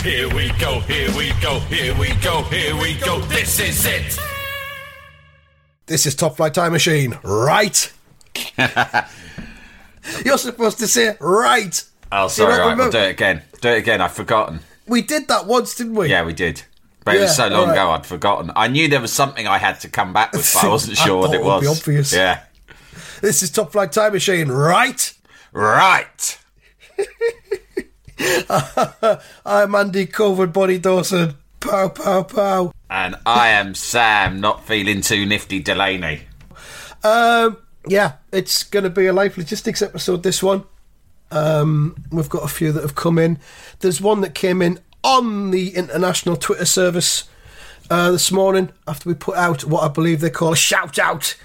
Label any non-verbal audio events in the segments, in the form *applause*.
Here we go, here we go, here we go, here we go. This is it. This is Top Flight Time Machine, right? *laughs* You're supposed to say right. Oh, You sorry, don't right, we'll do it again. Do it again, I've forgotten. We did that once, didn't we? Yeah, we did. But it was so long alright. ago, I'd forgotten. I knew there was something I had to come back with, but I *laughs* wasn't I sure what thought it it would was. be obvious. Yeah. This is Top Flight Time Machine, right? Right. *laughs* *laughs* I'm Andy Covered Body Dawson. Pow, pow, pow. And I am Sam, not feeling too nifty Delaney. Um, yeah, it's going to be a life logistics episode. This one, um, we've got a few that have come in. There's one that came in on the international Twitter service uh, this morning after we put out what I believe they call a shout out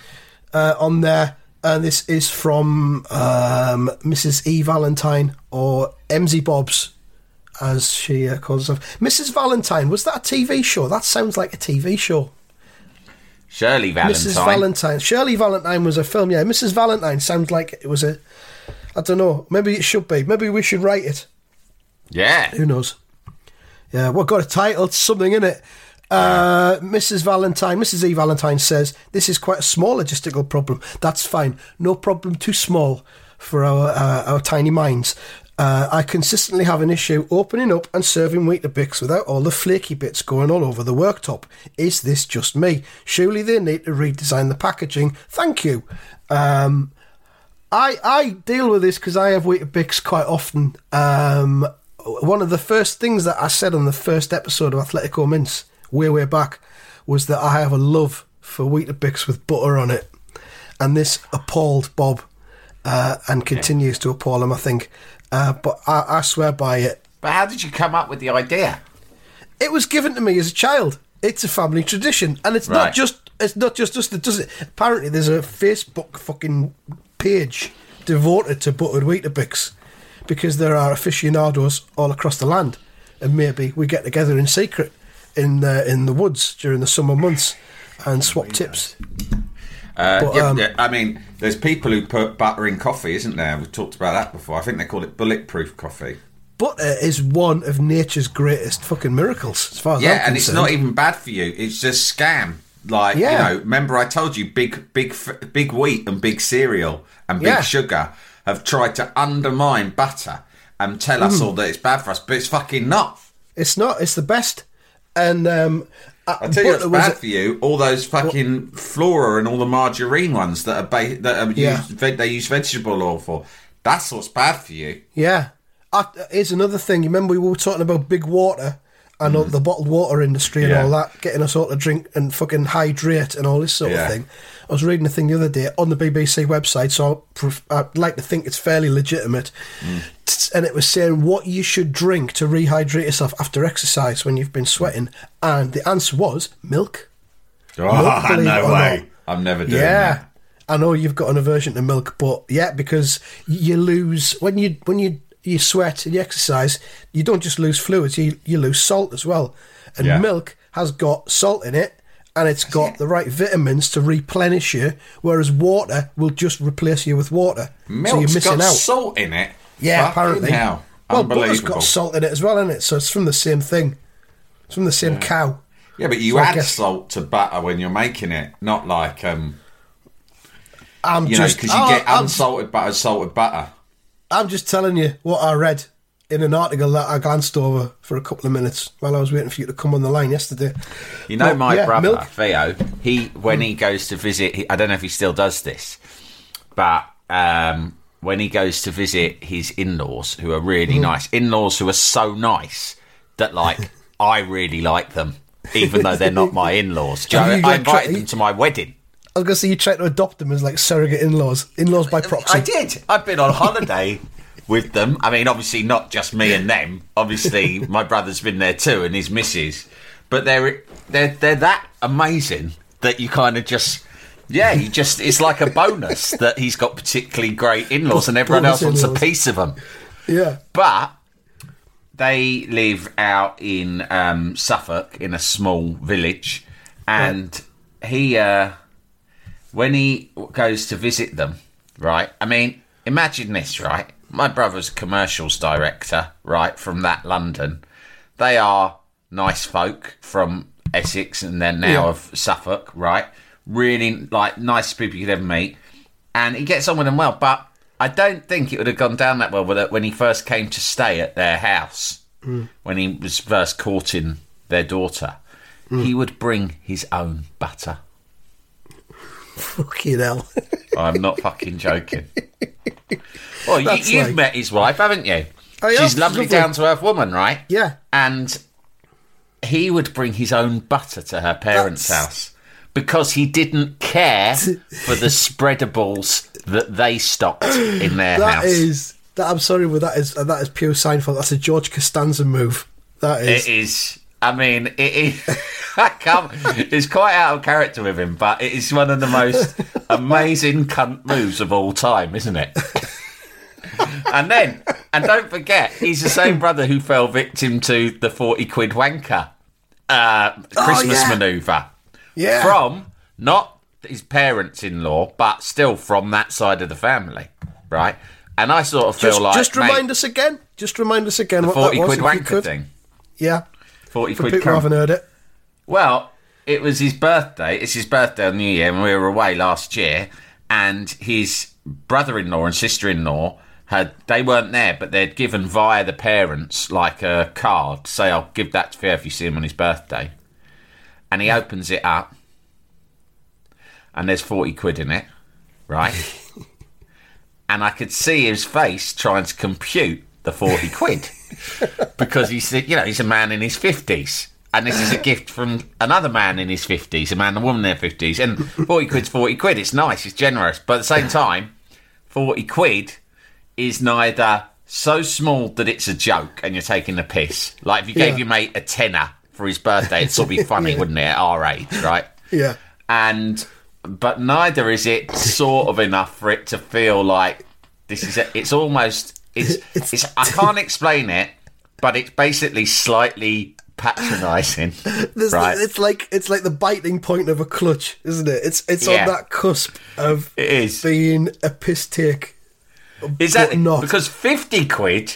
uh, on there, and this is from um, Mrs. E Valentine or MZ Bobs. As she uh, calls herself, Mrs. Valentine. Was that a TV show? That sounds like a TV show. Shirley Valentine. Mrs. Valentine. Shirley Valentine was a film, yeah. Mrs. Valentine sounds like it was a. I don't know. Maybe it should be. Maybe we should write it. Yeah. Who knows? Yeah, we've got a title, something in it. Uh, Mrs. Valentine, Mrs. E. Valentine says, This is quite a small logistical problem. That's fine. No problem too small for our, uh, our tiny minds. Uh, I consistently have an issue opening up and serving Weetabix without all the flaky bits going all over the worktop. Is this just me? Surely they need to redesign the packaging. Thank you. Um, I I deal with this because I have Weetabix quite often. Um, one of the first things that I said on the first episode of Athletico Mince, way way back, was that I have a love for Weetabix with butter on it, and this appalled Bob, uh, and continues to appall him. I think, uh, but I, I swear by it. But how did you come up with the idea? It was given to me as a child. It's a family tradition, and it's Right. not just it's not just us that does it. Apparently, there's a Facebook fucking page devoted to buttered Weetabix because there are aficionados all across the land, and maybe we get together in secret in the in the woods during the summer months and swap tips. Uh, But, yeah, um, yeah, I mean, there's people who put butter in coffee, isn't there? We've talked about that before. I think they call it bulletproof coffee. Butter is one of nature's greatest fucking miracles, as far as Yeah, and it's not even bad for you. It's just scam. Like Yeah. you know, remember I told you, big, big, big wheat and big cereal and big sugar have tried to undermine butter and tell us Mm. all that it's bad for us, but it's fucking not. It's not. It's the best. And um, I tell you, what's bad for you. All those fucking flora and all the margarine ones that are ba- that are Yeah. used, they use vegetable oil for. That's what's bad for you. Yeah. Uh, here's another thing. You remember we were talking about big water and all the bottled water industry and Mm. Yeah. all that, getting us all to drink and fucking hydrate and all this sort Yeah. of thing. I was reading a thing the other day on the BBC website, so I'd like to think it's fairly legitimate. Mm. And it was saying what you should drink to rehydrate yourself after exercise when you've been sweating. And the answer was milk. Milk, *laughs* believe it or not. I'm never doing that. Yeah. that. I know you've got an aversion to milk, but yeah, because you lose when you when you you sweat and you exercise, you don't just lose fluids, you you lose salt as well. And Yeah. milk has got salt in it and it's got the right vitamins to replenish you, whereas water will just replace you with water. so you're Milk's missing got out. salt in it. Yeah, Fucking apparently. Hell. Well, butter's got salt in it as well, isn't it? So it's from the same thing. It's from the same cow. Yeah, but you So add guess- salt to butter when you're making it, not like um, I'm you just because you oh, get I'm- unsalted butter, salted butter. I'm just telling you what I read in an article that I glanced over for a couple of minutes while I was waiting for you to come on the line yesterday. You know, Well, my yeah, brother milk. Theo. He when he goes to visit, he, I don't know if he still does this, but um, when he goes to visit his in-laws, who are really Mm-hmm. nice, in-laws who are so nice that like *laughs* I really like them, even though they're not my in-laws. *laughs* You I invited them to my wedding. I was going to say you tried to adopt them as like surrogate in-laws, in-laws by proxy. I did. I've been on *laughs* holiday with them. I mean, obviously not just me and them. Obviously, *laughs* my brother's been there too, and his missus. But they're they're they're that amazing that you kind of just. Yeah, you just, it's like a bonus *laughs* that he's got particularly great in laws and everyone else wants a piece of them. Yeah. But they live out in um, Suffolk in a small village, and he, uh, when he goes to visit them, right? I mean, imagine this, right? My brother's commercials director, right, from that London. They are nice folk from Essex and then now Yeah. of Suffolk, right? Really like nice people you could ever meet. And he gets on with them well, but I don't think it would have gone down that well with it when he first came to stay at their house, mm. when he was first courting their daughter. Mm. He would bring his own butter. *laughs* Fucking hell. I'm not fucking joking. *laughs* *laughs* Well, you, like- met his wife, haven't you? Oh, I have, She's lovely, lovely. down to earth woman, right? Yeah. And he would bring his own butter to her parents' That's- house because he didn't care *laughs* for the spreadables that they stocked in their That house. is that. I'm sorry, but that is that is pure Seinfeld. That's a George Costanza move. That is. It is. I mean, it is. *laughs* I can't. It's quite out of character with him, but it is one of the most *laughs* amazing cunt moves of all time, isn't it? and then, and don't forget, he's the same brother who fell victim to the forty quid wanker uh, Christmas yeah. manoeuvre yeah. from not his parents-in-law, but still from that side of the family, right? And I sort of feel just, like just remind us again. Just remind us again the what that forty was. quid if you wanker thing. Yeah. Forty For quid people cunt. haven't heard it. Well, it was his birthday. It's his birthday on New Year, and we were away last year. And his brother-in-law and sister-in-law had they weren't there, but they'd given via the parents like a card. to Say, I'll give that to Theo if you see him on his birthday. And he hmm. opens it up, and there's forty quid in it, right? *laughs* and I could see his face trying to compute the forty quid *laughs* *laughs* because he's you know he's a man in his fifties, and this is a gift from another man in his fifties, a man and a woman in their fifties, and forty quid's forty quid. It's nice, it's generous, but at the same time, forty quid is neither so small that it's a joke and you're taking the piss. Like if you gave Yeah. your mate a tenner for his birthday, it'd still be funny, *laughs* wouldn't it? At our age, right? Yeah. and but neither is it sort of enough for it to feel like this is a, it's almost *laughs* it's, it's I can't explain it but it's basically slightly patronizing There's right it's like it's like the biting point of a clutch, isn't it? It's it's Yeah. on that cusp of it is being a piss take. exactly but not. because 50 quid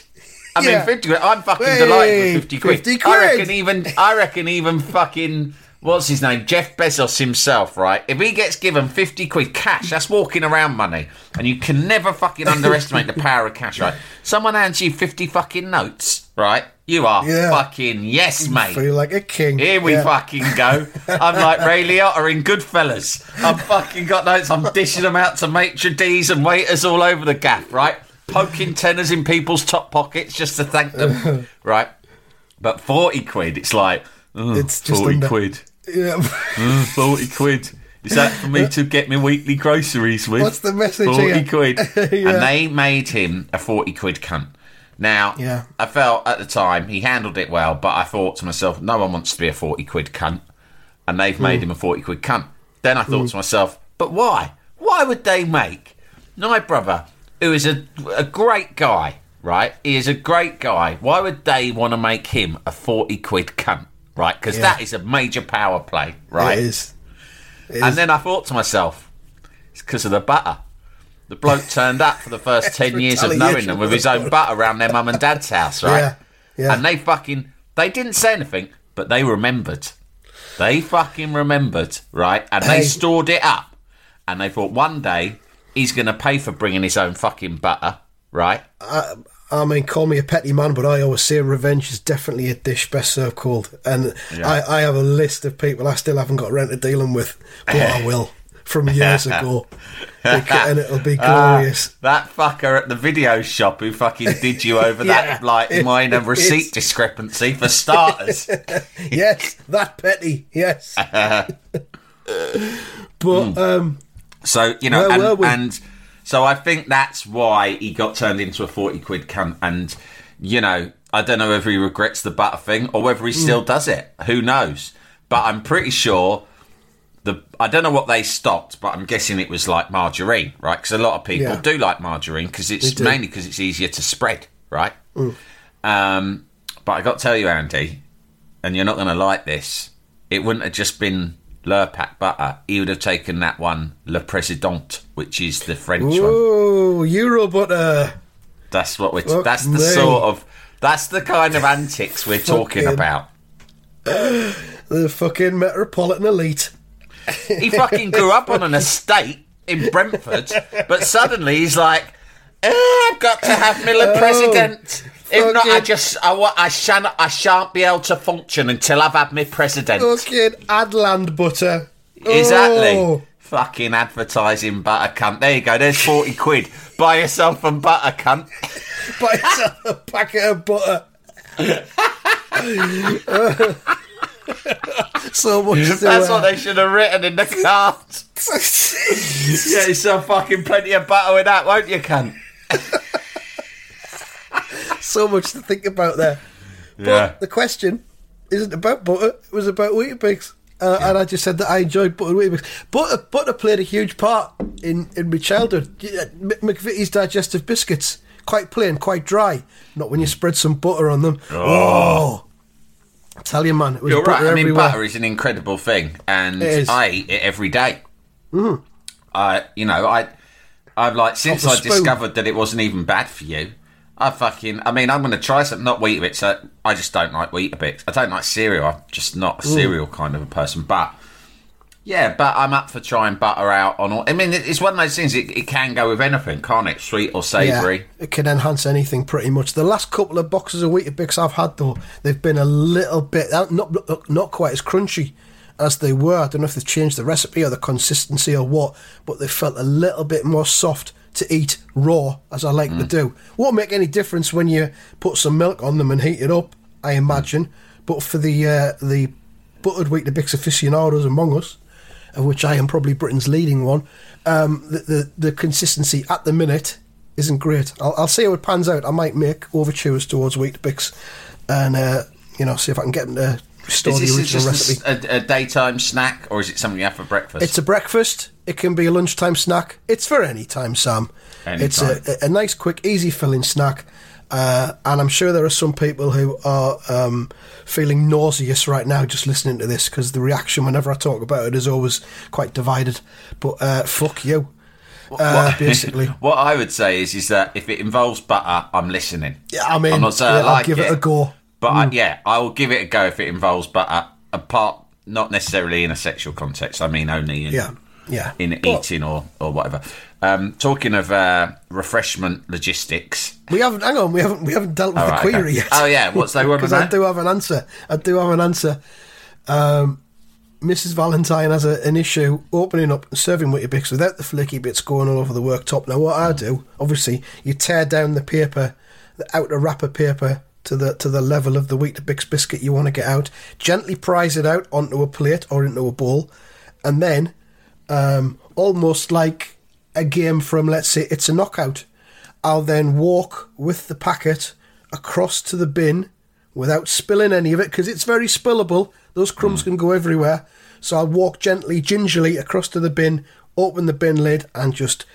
I Yeah. mean 50 quid I'm fucking Hey, delighted with 50 quid 50 quid. I reckon even I reckon even fucking What's his name? Jeff Bezos himself, right? If he gets given 50 quid cash, that's walking around money. And you can never fucking underestimate the power of cash, right? Someone hands you 50 fucking notes, right? You are Yeah. fucking yes, mate. You feel like a king. Here we Yeah. fucking go. *laughs* I'm like Ray Liotta in Goodfellas. I've fucking got notes. I'm dishing them out to maitre d's and waiters all over the gaff, right? Poking tenners in people's top pockets just to thank them, *laughs* right? But 40 quid, it's like, oh, It's just 40 under- quid. Yeah. Mm, 40 quid. Is that for me to get me weekly groceries with? What's the message 40 here? quid. *laughs* Yeah. And they made him a 40 quid cunt. Now, Yeah. I felt at the time he handled it well, but I thought to myself, no one wants to be a 40 quid cunt. And they've made him a 40 quid cunt. Then I thought to myself, but why? Why would they make my brother, who is a, a great guy, right? He is a great guy. Why would they want to make him a 40 quid cunt, right? Because Yeah. that is a major power play, right? It is. It And is. then I thought to myself, it's because of the butter. The bloke turned up for the first *laughs* 10 years of knowing them with his own butter around their mum and dad's house, *laughs* right? Yeah, yeah. And they fucking, they didn't say anything, but they remembered. They fucking remembered, right? And they stored it up. And they thought one day he's going to pay for bringing his own fucking butter, right? Uh, I mean, call me a petty man, but I always say revenge is definitely a dish best served cold. And I, I have a list of people I still haven't got around to dealing with, but I will *laughs* from years ago. And it'll be glorious. That fucker at the video shop who fucking did you over *laughs* Yeah. that like minor It's- receipt discrepancy for starters. *laughs* yes, that petty. Yes. but um, So you know, Where were and, we? and so I think that's why he got turned into a forty quid cunt. And you know, I don't know whether he regrets the butter thing or whether he Hmm. still does it. Who knows? But I'm pretty sure the I don't know what they stopped, but I'm guessing it was like margarine, right? Because a lot of people Yeah. do like margarine because it's mainly because it's easier to spread, right? Um, but I got to tell you, Andy, and you're not going to like this. It wouldn't have just been Lurpak butter. He would have taken that one, Le Président, which is the French one. oh, Euro butter. That's what we're. Fuck that's the me. sort of. That's the kind of antics we're talking Fucking- about. *gasps* The fucking Metropolitan Elite. He fucking grew up on an estate in Brentford, but suddenly he's like, "Eh, I've got to have me Le President. If not, I fucking- just I, wa- I shan't I shan't be able to function until I've had me president. Fucking Adland butter. Exactly. Oh. Fucking advertising butter cunt. There you go. There's forty quid. Buy yourself some butter cunt. *laughs* Buy yourself a packet of butter. *laughs* so much to That's uh, what they should have written in the cards. *laughs* Get yourself fucking plenty of butter with that, won't you, cunt? so much to think about there. But Yeah. the question isn't about butter; it was about Weetabix. Uh, And I just said that I enjoyed butter Weetabix. Butter, butter played a huge part in, in my childhood. McVitie's digestive biscuits, quite plain, quite dry. Not when you spread some butter on them. Oh, I tell you, man, it was You're butter right. I mean, everywhere. butter is an incredible thing, and I eat it every day. I, you know, I, I've like since I spoon. discovered that it wasn't even bad for you. I fucking, I mean, I'm going to try something. Not Weetabix. I, I just don't like Weetabix. I don't like cereal. I'm just not a cereal kind of a person. But yeah, but I'm up for trying butter out on all. I mean, it's one of those things. It, it can go with anything, can't it? Sweet or savoury. it can enhance anything pretty much. The last couple of boxes of Weetabix I've had though, they've been a little bit uh, not not, not quite as crunchy as they were. I don't know if they've changed the recipe or the consistency or what, but they felt a little bit more soft to eat raw as I like to do. Won't make any difference when you put some milk on them and heat it up, I imagine. But for the uh, the buttered Weetabix aficionados among us, of which I am probably Britain's leading one, um, the, the the consistency at the minute isn't great. I'll, I'll see how it pans out. I might make overtures towards Weetabix and uh, you know, see if I can get them to restore Is the this original just recipe. a, a, daytime snack, or is it something you have for breakfast? It's a breakfast. It can be a lunchtime snack. It's for any time, Sam. Any it's a, a nice, quick, easy filling snack. Uh, and I'm sure there are some people who are um, feeling nauseous right now just listening to this because the reaction whenever I talk about it is always quite divided. But uh, fuck you, uh, basically. *laughs* what I would say is, is that if it involves butter, I'm listening. Yeah, I mean, I'm not saying yeah, I like I'll give it. a go. But I, yeah, I will give it a go if it involves butter. Apart, not necessarily in a sexual context. I mean, only in Yeah, yeah. in But eating or or whatever. Um, talking of uh, refreshment logistics, we haven't. Hang on, we haven't. We haven't dealt with the right, query okay. yet. Oh, yeah, what's that to *laughs* Because I do have an answer. I do have an answer. Um, Mrs. Valentine has a, an issue opening up and serving Weetabix without the flaky bits going all over the worktop. Now, what I do, obviously, you tear down the paper, the outer wrapper paper, to the to the level of the wheat Weetabix biscuit you want to get out. Gently prise it out onto a plate or into a bowl, and then, um, almost like a game from, let's say, it's a knockout. I'll then walk with the packet across to the bin without spilling any of it because it's very spillable. Those crumbs can go everywhere. So I'll walk gently, gingerly across to the bin, open the bin lid, and just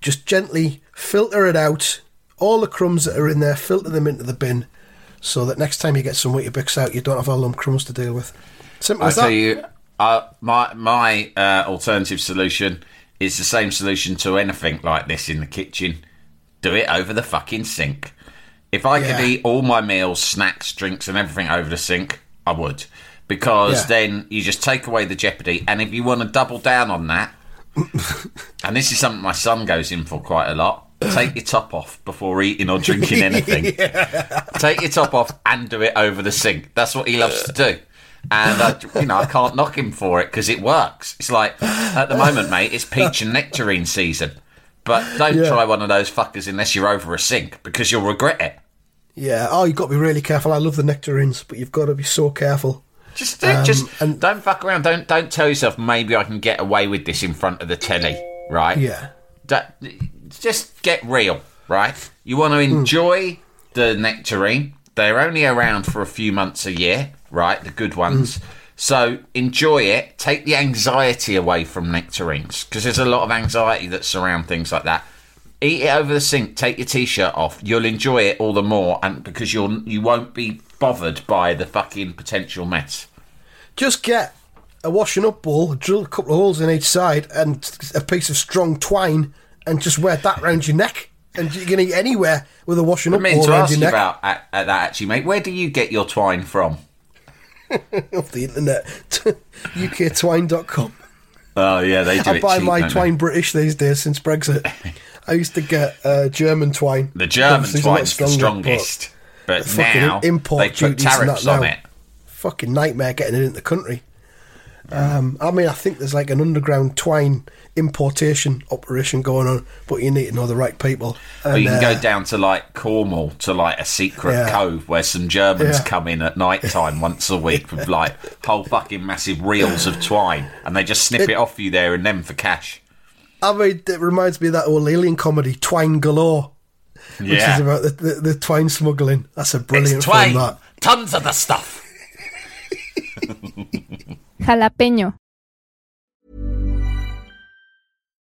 just gently filter it out. All the crumbs that are in there, filter them into the bin, so that next time you get some Weetabix out, you don't have all them crumbs to deal with. Simple I as tell that. you, uh, my my uh, alternative solution is the same solution to anything like this in the kitchen. Do it over the fucking sink. If I Yeah. could eat all my meals, snacks, drinks, and everything over the sink, I would. Because Yeah. then you just take away the jeopardy. And if you want to double down on that, *laughs* and this is something my son goes in for quite a lot, take your top off before eating or drinking anything. *laughs* Take your top off and do it over the sink. That's what he loves to do. And I, you know, I can't knock him for it because it works. It's like at the moment, mate, it's peach and nectarine season. But don't Yeah. try one of those fuckers unless you're over a sink because you'll regret it. Yeah. Oh, you've got to be really careful. I love the nectarines, but you've got to be so careful. Just, do, just Um, and- don't fuck around. Don't don't tell yourself maybe I can get away with this in front of the telly, right? Yeah. That, just get real, right? You want to enjoy the nectarine. They're only around for a few months a year, right? The good ones. So enjoy it. Take the anxiety away from nectarines because there's a lot of anxiety that surround things like that. Eat it over the sink. Take your t-shirt off. You'll enjoy it all the more, and because you'll you won't be bothered by the fucking potential mess. Just get a washing up bowl, drill a couple of holes in each side, and a piece of strong twine, and just wear that round your neck. And you can eat anywhere with a washing I up mean bowl to ask you neck about at, at that actually, mate. Where do you get your twine from? *laughs* off the internet. *laughs* UKTwine.com. Oh yeah, they do I buy cheap, my don't they? twine British these days since Brexit. I used to get uh, German twine. The German Obviously, it's a lot twine's the strongest, but, fucking now import they put tariffs on now. it. Fucking nightmare getting it into the country. Um, I mean, I think there's like an underground twine importation operation going on, but you need to know the right people. But you can And, go uh, down to like Cornwall to like a secret Yeah. cove where some Germans Yeah. come in at night time once a week with *laughs* like whole fucking massive reels of twine, and they just snip it, It- off you there and then for cash. I mean, it reminds me of that old Ealing comedy, Twine Galore, which Yeah, is about the, the, the twine smuggling. That's a it's brilliant twine, film, that. tons of the stuff. Jalapeño.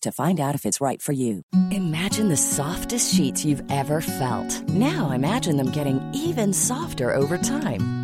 to find out if it's right for you. Imagine the softest sheets you've ever felt. Now imagine them getting even softer over time.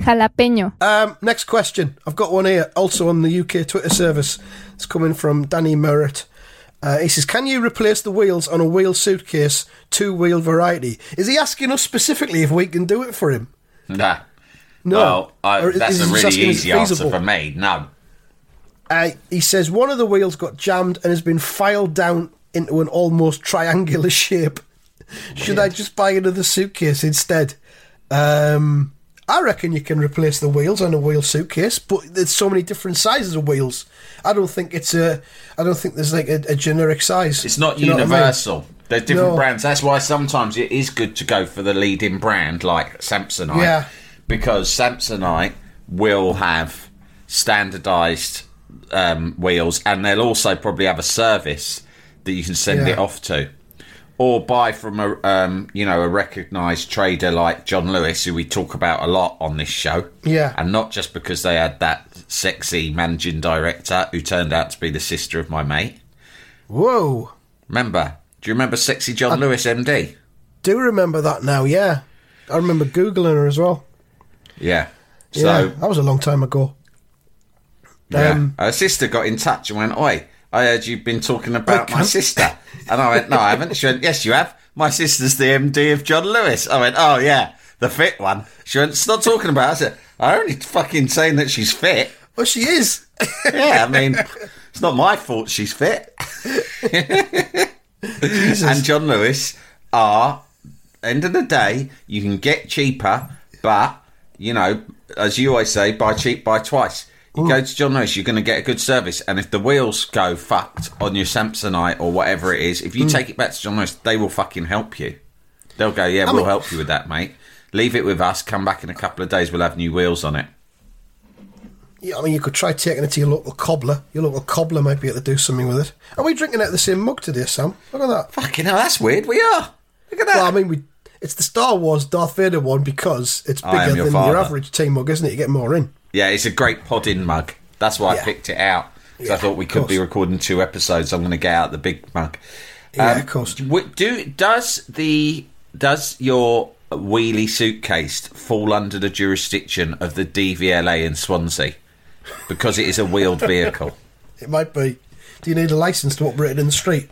Jalapeño. Um, next question. I've got one here, also on the UK Twitter service. It's coming from Danny Merritt. Uh, he says, "Can you replace the wheels on a wheel suitcase, two wheel variety?" Is he asking us specifically if we can do it for him? Nah. No. Well, I, Or is- that's is a really asking if it's easy answer for me. No. Uh, he says one of the wheels got jammed and has been filed down into an almost triangular *laughs* shape. Should I just buy another suitcase instead? Um, I reckon you can replace the wheels on a wheel suitcase, but there's so many different sizes of wheels. I don't think it's a. I don't think there's like a, a generic size. It's not you know I mean? universal. There's different No. brands. That's why sometimes it is good to go for the leading brand like Samsonite. Yeah. Because Samsonite will have standardized um, wheels and they'll also probably have a service that you can send Yeah. it off to. Or buy from a um, you know a recognised trader like John Lewis, who we talk about a lot on this show. Yeah. and not just because they had that sexy managing director who turned out to be the sister of my mate. Whoa! Remember? Do you remember Sexy John Lewis, MD? Do remember that now? Yeah, I remember googling her as well. Yeah. So, yeah, that was a long time ago. yeah. Um, her sister got in touch and went, Oi, I heard you've been talking about my sister. *laughs* And I went, No, I haven't. She went, Yes, you have. my sister's the MD of John Lewis. I went, oh yeah, the fit one. She went, stop talking about it. I said, I'm only fucking saying that she's fit. Well, she is. Yeah, I mean, it's not my fault she's fit. and John Lewis are, end of the day, you can get cheaper, but, you know, as you always say, buy cheap, buy twice. You go to John Lewis, you're going to get a good service. And if the wheels go fucked on your Samsonite or whatever it is, if you hmm. take it back to John Lewis, they will fucking help you. They'll go, yeah, we'll mean- help you with that, mate. Leave it with us. Come back in a couple of days. We'll have new wheels on it. Yeah, I mean, you could try taking it to your local cobbler. Your local cobbler might be able to do something with it. Are we drinking out of the same mug today, Sam? Look at that. Fucking hell, that's weird. We are. Look at that. Well, I mean, we. It's the Star Wars Darth Vader one because it's bigger your than father. your average tea mug, isn't it? You get more in. Yeah, it's a great podding mug. That's why I picked it out. Because I thought we could be recording two episodes. I'm going to get out the big mug. Yeah, Um, of course. w- Do does the does your wheelie suitcase fall under the jurisdiction of the DVLA in Swansea because it is a wheeled vehicle? *laughs* It might be. Do you need a license to operate it in the street?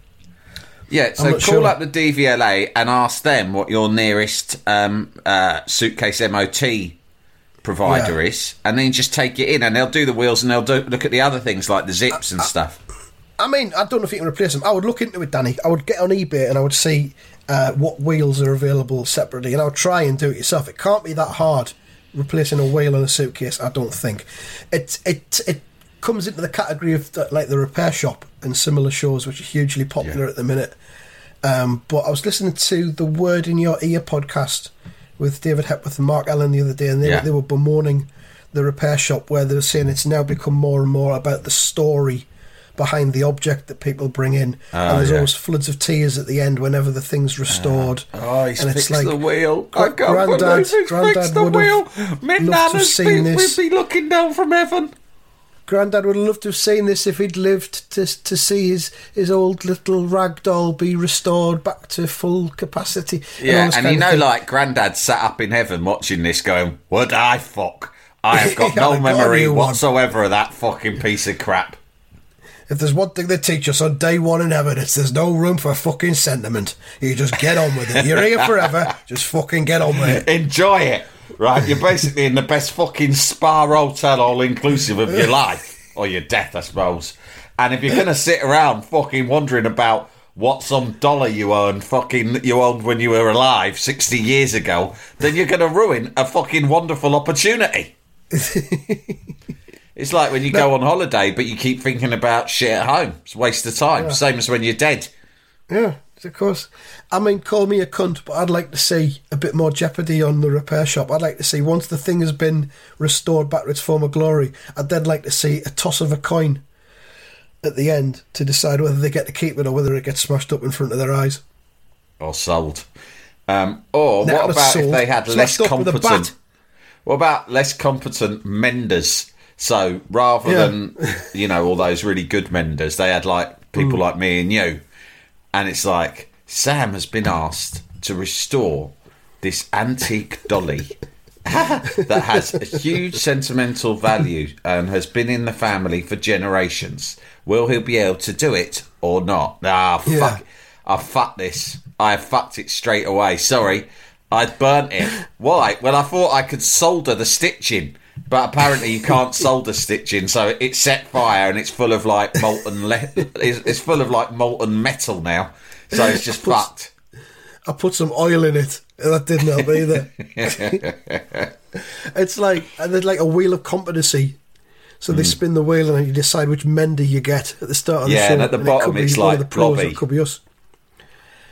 Yeah, so call sure. up the DVLA and ask them what your nearest um, uh, suitcase MOT provider Yeah. is, and then just take it in, and they'll do the wheels and they'll do look at the other things like the zips and stuff. I mean, I don't know if you can replace them. I would look into it, Danny. I would get on eBay and I would see uh, what wheels are available separately, and I would try and do it yourself. It can't be that hard replacing a wheel on a suitcase. I don't think it it it comes into the category of the, like the repair shop and similar shows, which are hugely popular at the minute. Um, but I was listening to the Word in Your Ear podcast with David Hepworth and Mark Allen the other day, and they, Yeah. they were bemoaning the repair shop where they were saying it's now become more and more about the story behind the object that people bring in, ah, and there's yeah. always floods of tears at the end whenever the thing's ah. restored. Oh, he's and fixed the wheel. Uh, Gra- I can't Grandad- believe he's fixed the would have wheel. My loved to have nana's seen be, this. would be looking down from heaven. Grandad would have loved to have seen this if he'd lived to to see his, his old little rag doll be restored back to full capacity. Yeah, this and you know, thing. like Grandad sat up in heaven watching this, going, "Would I fuck? I have got *laughs* no I got memory one." whatsoever of that fucking piece of crap." If there's one thing they teach us on day one in heaven, it's there's no room for fucking sentiment. You just get on with it. You're here forever. *laughs* Just fucking get on with it. Enjoy it, right? You're basically in the best fucking spa hotel, all inclusive of your *laughs* life or your death, I suppose. And if you're gonna sit around fucking wondering about what some dollar you earned, fucking you owned when you were alive sixty years ago, then you're gonna ruin a fucking wonderful opportunity. *laughs* It's like when you go on holiday, but you keep thinking about shit at home. It's a waste of time. Same as when you're dead. Yeah, of course. I mean, call me a cunt, but I'd like to see a bit more jeopardy on the repair shop. I'd like to see once the thing has been restored back to its former glory, I'd then like to see a toss of a coin at the end to decide whether they get to keep it or whether it gets smashed up in front of their eyes. or sold. Um, or Now what about if they had less smashed up with a competent? What about less competent menders? So rather Yeah. than you know all those really good menders, they had like people Mm. like me and you, and it's like Sam has been asked to restore this antique dolly *laughs* that has a huge sentimental value and has been in the family for generations. Will he be able to do it or not? Ah, Yeah. fuck. I fucked this. I fucked it straight away. Sorry. I burnt it. Why? Well, I thought I could solder the stitching, but apparently you can't *laughs* solder stitching, so it set fire and it's full of like molten. Le- it's, it's full of like molten metal now, so it's just *laughs* fucked. I put some oil in it. and That didn't help either. *laughs* it's like and there's like a wheel of competency. So they spin the wheel and you decide which mender you get at the start of the Hmm. Yeah, show. and at the it bottom be it's like the pros, blobby. It could be us.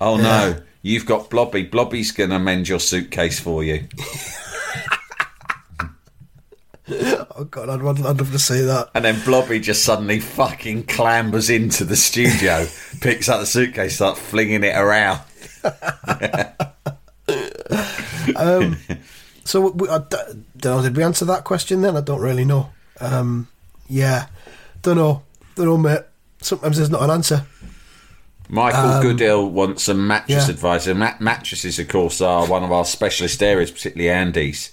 Oh no, you've got Blobby. Blobby's gonna mend your suitcase for you. *laughs* Oh god, I'd, I'd love to see that. And then Blobby just suddenly fucking clambers into the studio, *laughs* picks up the suitcase, starts flinging it around. *laughs* So we, I, did we answer that question then? I don't really know. Um, yeah, don't know, don't know, mate. Sometimes there's not an answer. Michael Goodell wants some mattress yeah. advice. And mat- mattresses, of course, are one of our specialist areas, particularly Andy's.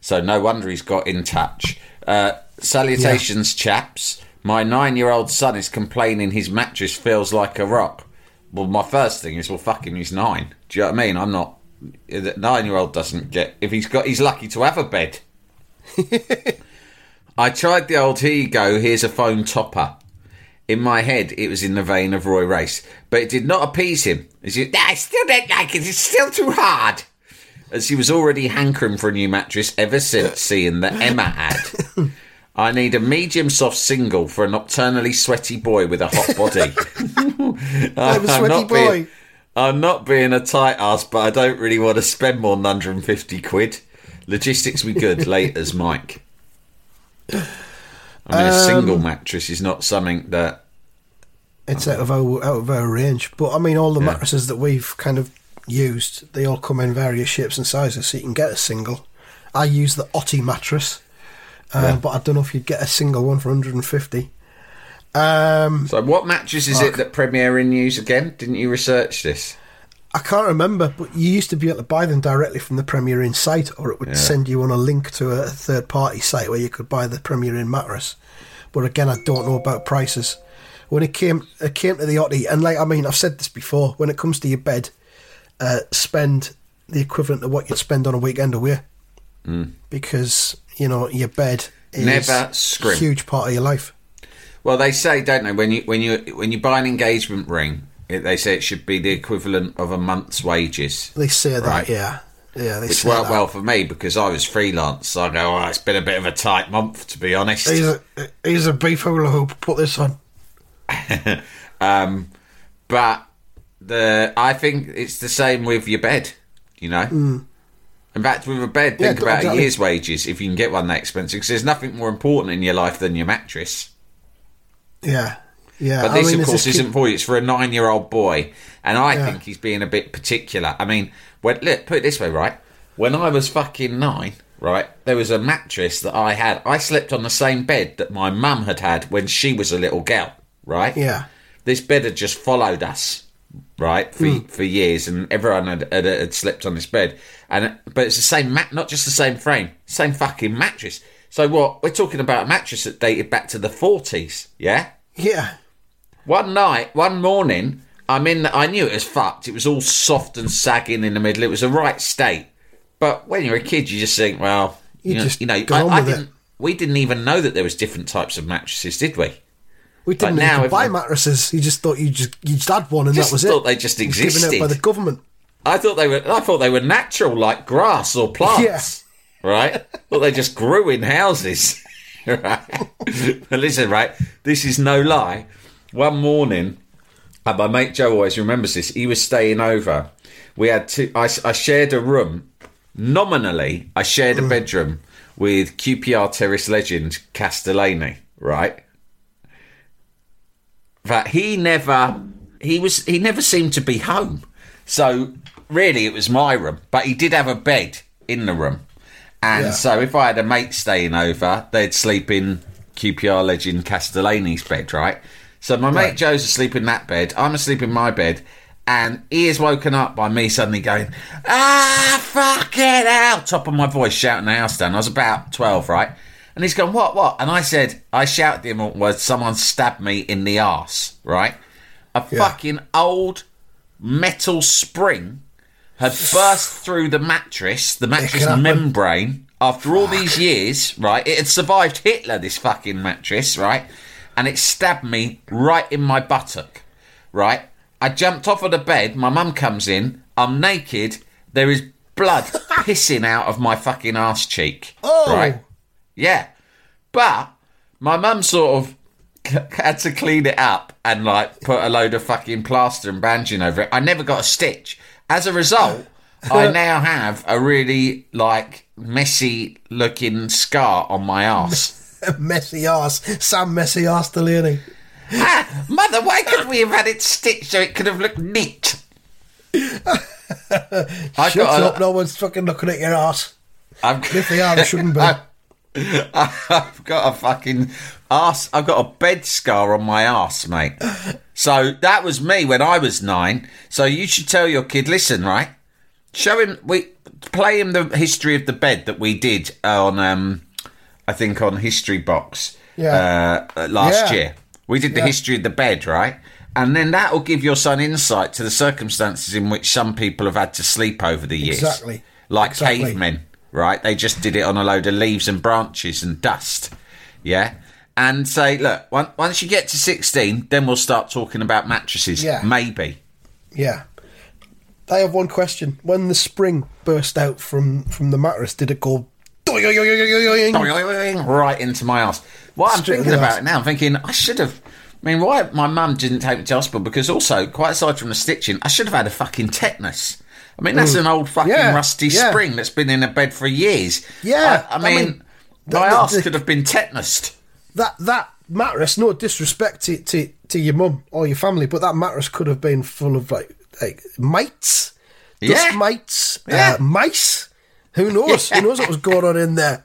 So no wonder he's got in touch. Uh, salutations, chaps. My nine year old son is complaining his mattress feels like a rock. well, my first thing is, well, fucking, he's nine. Do you know what I mean? I'm not. Nine year old doesn't get. If he's got, he's lucky to have a bed. *laughs* I tried the old here you go, here's a phone topper. In my head, it was in the vein of Roy Race, but it did not appease him. As you, I still don't like it, it's still too hard. As he was already hankering for a new mattress ever since seeing the Emma ad. *laughs* I need a medium soft single for a nocturnally sweaty boy with a hot body. *laughs* *laughs* I'm a sweaty not boy. Being, I'm not being a tight ass, but I don't really want to spend more than 150 quid. Logistics be good, late as Mike. I mean, a Um, single mattress is not something that. It's out of our out of our range. But I mean, all the mattresses that we've kind of used, they all come in various shapes and sizes, so you can get a single. I use the Otty mattress, uh, but I don't know if you'd get a single one for 150. Um, So, what mattress is it that Premier Inn use again? Didn't you research this? I can't remember, but you used to be able to buy them directly from the Premier Inn site, or it would Yeah. send you on a link to a third party site where you could buy the Premier Inn mattress. But again, I don't know about prices. When it came, it came to the Otty, and like I mean, I've said this before. When it comes to your bed, uh, spend the equivalent of what you'd spend on a weekend away, because you know your bed is Never scrimp. huge part of your life. Well, they say, don't they, when you when you when you buy an engagement ring, it, they say it should be the equivalent of a month's wages. They say that, Right. yeah, yeah. They Which say worked that. well for me because I was freelance. So I go, oh, it's been a bit of a tight month, to be honest. He's a he's a beef hula hoop. Put this on. *laughs* Um, but the I think it's the same with your bed. You know. Mm. In fact, with a bed, Yeah, think about exactly. a year's wages if you can get one that expensive. Because there's nothing more important in your life than your mattress. Yeah, yeah. But I this, mean, of course, isn't for you. It's for a nine-year-old boy, and I Yeah. think he's being a bit particular. I mean, when, look, put it this way, right? When I was fucking nine, right, there was a mattress that I had. I slept on the same bed that my mum had had when she was a little girl, right? Yeah. This bed had just followed us, right, for Hmm. for years, and everyone had, had, had slept on this bed. And but it's the same mat, not just the same frame, same fucking mattress. So what? We're talking about a mattress that dated back to the forties, yeah. Yeah. One night, one morning, I'm in. I knew it was fucked. It was all soft and sagging in the middle. It was a right state. But when you're a kid, you just think, well, You you, know, just you know, I, I didn't. We didn't even know that there was different types of mattresses, did we? We didn't now even buy mattresses. You just thought you just you just had one and that was thought it. they just existed. given out by the government. I thought they were. I thought they were natural, like grass or plants. Right? thought they just grew in houses. *laughs* right? but listen, right? This is no lie. One morning, and my mate Joe always remembers this. He was staying over. We had two. I, I shared a room. Nominally, I shared a mm. bedroom with QPR terrace legend Castellani. Right? That he never he was he never seemed to be home. So really, it was my room, but he did have a bed in the room, and Yeah. so if I had a mate staying over, they'd sleep in QPR legend Castellani's bed, right? So my mate Joe's asleep in that bed. I'm asleep in my bed. And he is woken up by me suddenly going, ah, fuck it out, top of my voice, shouting the house down. I was about 12, right? And he's gone, what, what? And I said, I shouted at him was someone stabbed me in the arse, right? A Yeah. fucking old metal spring had burst through the mattress, the mattress membrane, after all these years, right? It had survived Hitler, this fucking mattress, right? And it stabbed me right in my buttock, right? I jumped off of the bed, my mum comes in, I'm naked, there is blood *laughs* pissing out of my fucking arse cheek. Oh. Right? Yeah. But my mum sort of had to clean it up and like put a load of fucking plaster and bandaging over it. I never got a stitch. As a result, I *laughs* now have a really like messy looking scar on my ass. *laughs* messy ass. Sam Messy ass Delaney. ah, mother, why couldn't we have had it stitched so it could have looked neat? *laughs* I Shut got up, a, no one's fucking looking at your ass. I've, If they are, they shouldn't be. I've *laughs* got a fucking ass. I've got a bed scar on my ass, mate. So that was me when I was nine. So you should tell your kid, listen, right? Show him, we play him the history of the bed that we did on, um, I think on History Box, Yeah. uh, uh, last Yeah. year. We did the Yeah. history of the bed, right? And then that will give your son insight to the circumstances in which some people have had to sleep over the years. Exactly. Like Exactly. cavemen, right? They just did it on a load of leaves and branches and dust. Yeah. And say, look, on- once you get to 16, then we'll start talking about mattresses. Yeah. Maybe. Yeah. I have one question. When the spring burst out from, from the mattress, did it go right into my ass. What I'm Straight thinking about it now, I'm thinking I should have. I mean, why my mum didn't take me to hospital? Because also, quite aside from the stitching, I should have had a fucking tetanus. I mean, that's an old fucking Mm. Yeah, rusty yeah. spring that's been in a bed for years. Yeah, I, I I mean, mean, the- my the- ass the- could have been tetanused. That that mattress, no disrespect to, to, to your mum or your family, but that mattress could have been full of like like mites, dust mites, Yeah. uh, mice. Who knows? Who knows what was going on in there?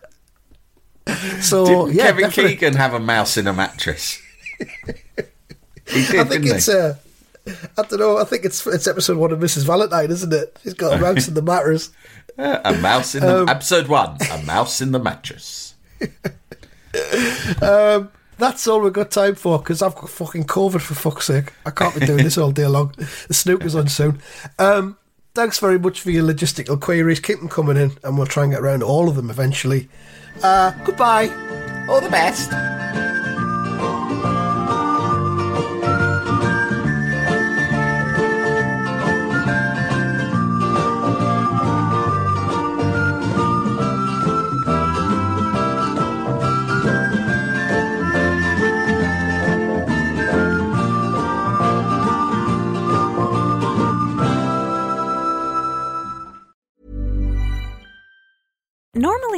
So Didn't yeah, Kevin definitely. Keegan have a mouse in a mattress? *laughs* he did, I think it's he? uh, I don't know. I think it's it's episode one of Mrs. Valentine, isn't it? She's got a *laughs* mouse in the mattress. a mouse in the um, episode one. A mouse in the mattress. *laughs* That's all we've got time for because I've got fucking COVID for fuck's sake. I can't be doing this all day long. The snooker's on soon. Um, thanks very much for your logistical queries. Keep them coming in and we'll try and get around to all of them eventually. Uh, goodbye. All the best.